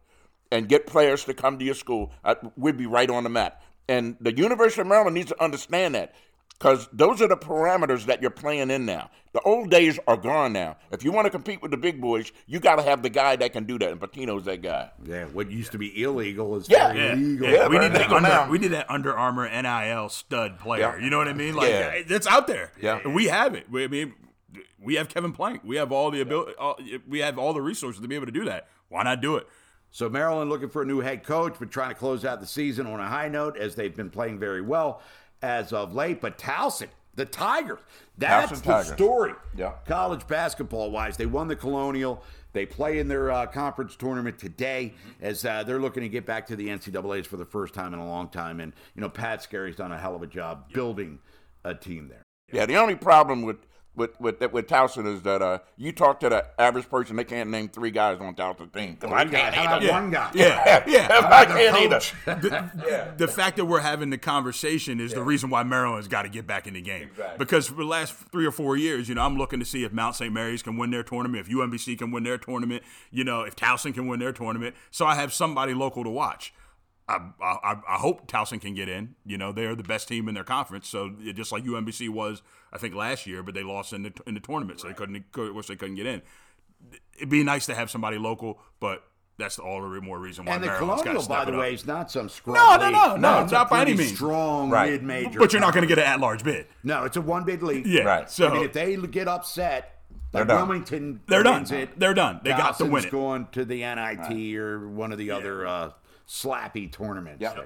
and get players to come to your school, uh, we'd be right on the map. And the University of Maryland needs to understand that because those are the parameters that you're playing in now. The old days are gone now. If you want to compete with the big boys, you got to have the guy that can do that, and Pitino's that guy. Yeah, what used to be illegal is Yeah. very Yeah, legal. yeah, we very need that legal under, now. we need that Under Armour NIL stud player. Yeah. You know what I mean? Like Yeah. it's out there. Yeah. we have it. We, I mean, we have Kevin Plank. We have all the ability. All, we have all the resources to be able to do that. Why not do it? So Maryland looking for a new head coach, but trying to close out the season on a high note as they've been playing very well as of late. But Towson, the Tigers, that's Towson the Tigers. story. Yeah. College basketball wise, they won the Colonial. They play in their uh, conference tournament today as uh, they're looking to get back to the NCAA's for the first time in a long time. And you know, Pat Skerry's done a hell of a job building a team there. Yeah, the only problem with with with, with Towson is that uh, you talk to the average person, they can't name three guys on Towson's team. 'Cause I can't How about either. one guy? Yeah, yeah. yeah. I can't either. the, the fact that we're having the conversation is the reason why Maryland's got to get back in the game. Because for the last three or four years, you know, I'm looking to see if Mount St. Mary's can win their tournament, if UMBC can win their tournament, you know, if Towson can win their tournament. So I have somebody local to watch. I, I, I hope Towson can get in. You know, they are the best team in their conference. So just like UMBC was, I think last year, but they lost in the in the tournament, so they couldn't. Wish they couldn't get in. It'd be nice to have somebody local, but that's all the more reason why And the Maryland's got Colonial, to by step the up. way, is not some scrub No, no, league. no, no, it's a not by any means. Strong Right. mid-major. But you're not going to get an at-large bid. No, it's a one bid league. Yeah. Right. So I mean, if they get upset, They're like done. Wilmington, They're done. It, They're done. They got to Dawson's win it. going to the NIT or one of the other uh, slappy tournaments. Yep. there.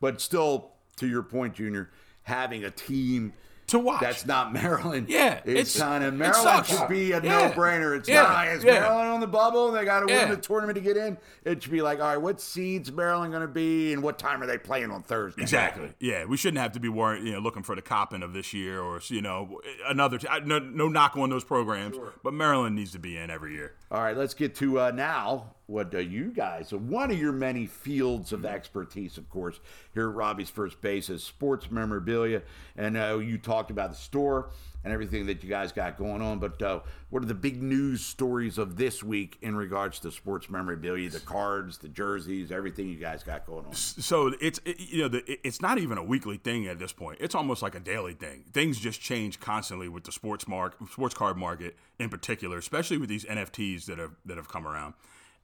But still, to your point, Junior, having a team To watch. That's not Maryland. Yeah, it's, it's- kind of Maryland should be a Yeah. no-brainer. It's Yeah, not. Is yeah. Maryland on the bubble? and They got to win Yeah. the tournament to get in. It should be like, all right, what seeds Maryland going to be, and what time are they playing on Thursday? Exactly. Yeah, we shouldn't have to be worried, you know, looking for the Coppin of this year or you know another. T- I- no, no knock on those programs, but Maryland needs to be in every year. All right, let's get to uh, now what do you guys, one of your many fields Mm-hmm. of expertise, of course, here at Robbie's First Base is sports memorabilia. And uh, you talked about the store and everything that you guys got going on. But uh, what are the big news stories of this week in regards to sports memorabilia, the cards, the jerseys, everything you guys got going on? So it's it, you know the, it's not even a weekly thing at this point. It's almost like a daily thing. Things just change constantly with the sports mark, sports card market in particular, especially with these NFTs that have that have come around.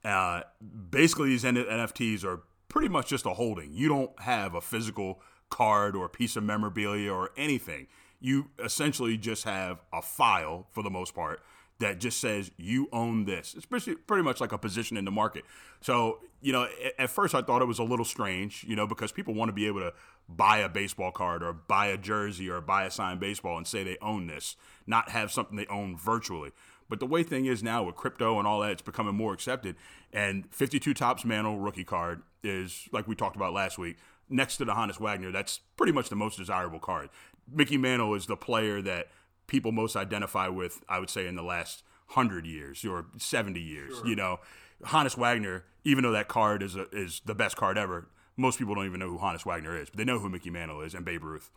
Uh, basically, these NFTs are pretty much just a holding. You don't have a physical card or a piece of memorabilia or anything. You essentially just have a file for the most part that just says you own this. It's pretty, much like a position in the market. So, you know, at first I thought it was a little strange, you know, because people want to be able to buy a baseball card or buy a jersey or buy a signed baseball and say they own this, not have something they own virtually. But the way thing is now with crypto and all that, it's becoming more accepted. And 52 Topps Mantle rookie card is, like we talked about last week, next to the Honus Wagner, that's pretty much the most desirable card. Mickey Mantle is the player that people most identify with, I would say, in the last 100 years or 70 years. You know, Honus Wagner, even though that card is, a, is the best card ever, most people don't even know who Honus Wagner is, but they know who Mickey Mantle is and Babe Ruth.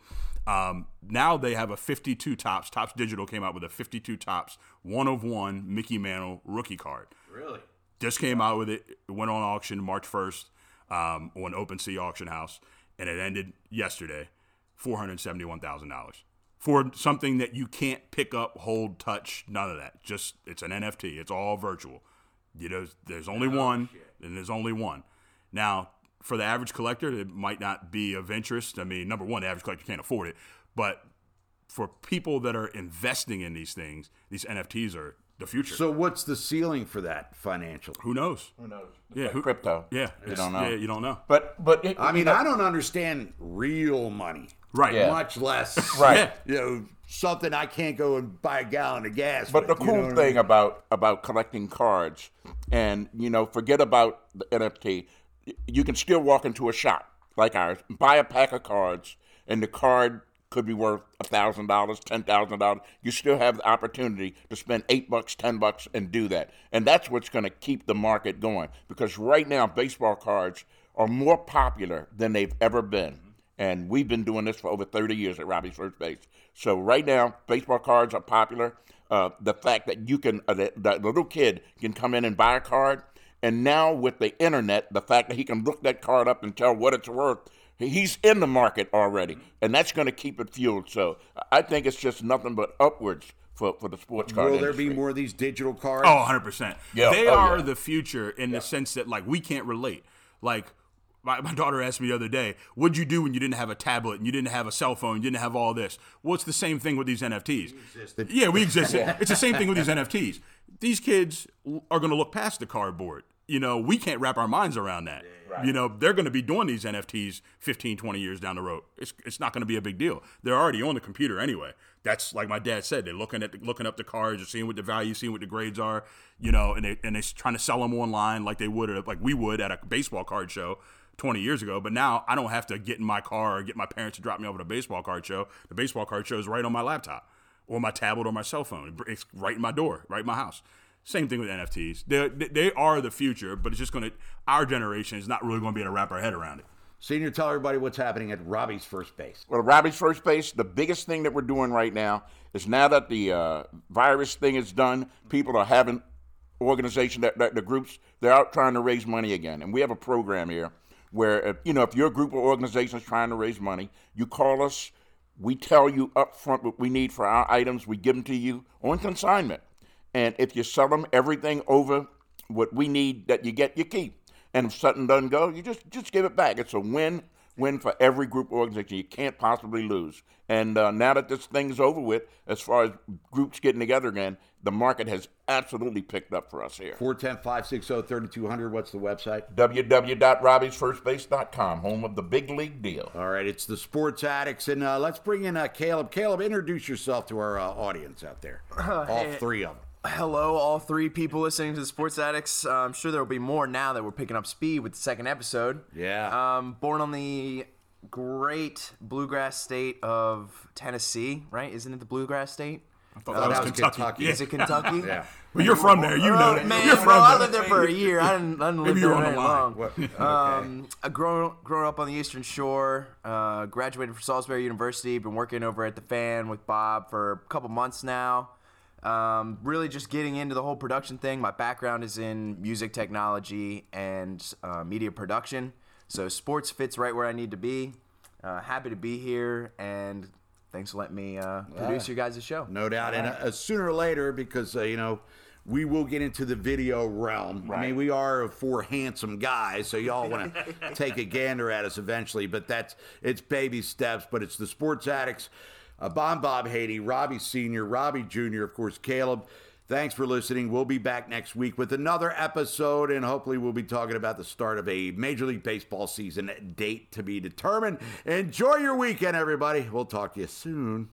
Um, now they have a 52 Topps. Topps Digital came out with a 52 Topps, one of one Mickey Mantle rookie card. Really? Just came out with it. It went on auction March 1st um, on OpenSea Auction House, and it ended yesterday, $471,000 for something that you can't pick up, hold, touch, none of that. Just it's an NFT. It's all virtual. You know, there's only one, and there's only one. Now, for the average collector, it might not be of interest. I mean, number one, the average collector can't afford it, but for people that are investing in these things, these NFTs are the future. So what's the ceiling for that financially? who knows? Who knows? Yeah, who- crypto. Yeah, you don't know. Yeah, you don't know. But but it, I mean, you know, I don't understand real money. Right. Yeah. Much less, Right. You know, something I can't go and buy a gallon of gas. But the with, you know cool I thing mean? about about collecting cards, and you know, forget about the NFT. You can still walk into a shop like ours, buy a pack of cards, and the card could be worth thousand dollars, ten thousand dollars. You still have the opportunity to spend eight bucks, ten bucks, and do that. And that's what's going to keep the market going. Because right now, baseball cards are more popular than they've ever been. And we've been doing this for over 30 years at Robbie's First Base. So right now, baseball cards are popular. Uh, the fact that you can, uh, little kid can come in and buy a card, and now with the internet, the fact that he can look that card up and tell what it's worth, he's in the market already, mm-hmm. and that's going to keep it fueled. So I think it's just nothing but upwards for, for the sports card Will there be more of these digital cards? Oh, 100%. Yeah, They oh, are yeah. the future in the sense that, like, we can't relate. Like, my, my daughter asked me the other day, what'd you do when you didn't have a tablet and you didn't have a cell phone, you didn't have all this? Well, it's the same thing with these NFTs. Yeah, we existed. It's the same thing with these NFTs. These kids are going to look past the cardboard. You know, we can't wrap our minds around that. You know, they're going to be doing these NFTs 15, 20 years down the road. It's, it's not going to be a big deal. They're already on the computer anyway. That's like my dad said. They're looking at the, looking up the cards, seeing what the value, seeing what the grades are. You know, and they and they're trying to sell them online like they would at, like we would at a baseball card show 20 years ago. But now I don't have to get in my car or get my parents to drop me off at a baseball card show. The baseball card show is right on my laptop or my tablet or my cell phone. It's right in my door, right in my house. Same thing with NFTs. They they are the future, but it's just going to our generation is not really going to be able to wrap our head around it. Senior, tell everybody what's happening at Robbie's First Base. Well, Robbie's first base, the biggest thing that we're doing right now is now that the uh, virus thing is done, people are having organization that, that the groups they're out trying to raise money again, and we have a program here where if, you know if your group or organization is trying to raise money, you call us. We tell you up front what we need for our items. We give them to you on consignment, and if you sell them everything over what we need that you get, you keep. And if something doesn't go, you just just give it back. It's a win win for every group organization. You can't possibly lose. And uh, now that this thing's over with, as far as groups getting together again, the market has absolutely picked up for us here. 410 560 3200. What's the website? www.robbiesfirstbase.com, home of the big league deal. All right, it's the Sports Addicts. And uh, let's bring in uh, Caleb. Caleb, introduce yourself to our uh, audience out there. All hey. three of them. Hello, all three people listening to the Sports Addicts. Uh, I'm sure there will be more now that we're picking up speed with the second episode. Yeah. Um, born on the great bluegrass state of Tennessee, right? Isn't it the bluegrass state? I thought Oh, that was that was Kentucky. Kentucky. Yeah. Is it Kentucky? yeah. Well, you're from there. You know Oh, that. man, you're no, from I lived there for a year. I didn't, I didn't live Maybe there you're on very the long. What- okay. Um, I grown grown up on the Eastern Shore. Uh, graduated from Salisbury University. Been working over at the Fan with Bob for a couple months now. Um, really just getting into the whole production thing. My background is in music technology and uh, media production, so sports fits right where I need to be. Uh, happy to be here, and thanks for letting me uh, produce your guys' show. No doubt. And uh, sooner or later, because, uh, you know, we will get into the video realm. I mean, we are four handsome guys, so y'all want to take a gander at us eventually. But that's it's baby steps. But it's the sports addicts, uh, Bon Bob Haynie, Robbie Senior, Robbie Junior, of course, Caleb. Thanks for listening. We'll be back next week with another episode, and hopefully, we'll be talking about the start of a Major League Baseball season date to be determined. Enjoy your weekend, everybody. We'll talk to you soon.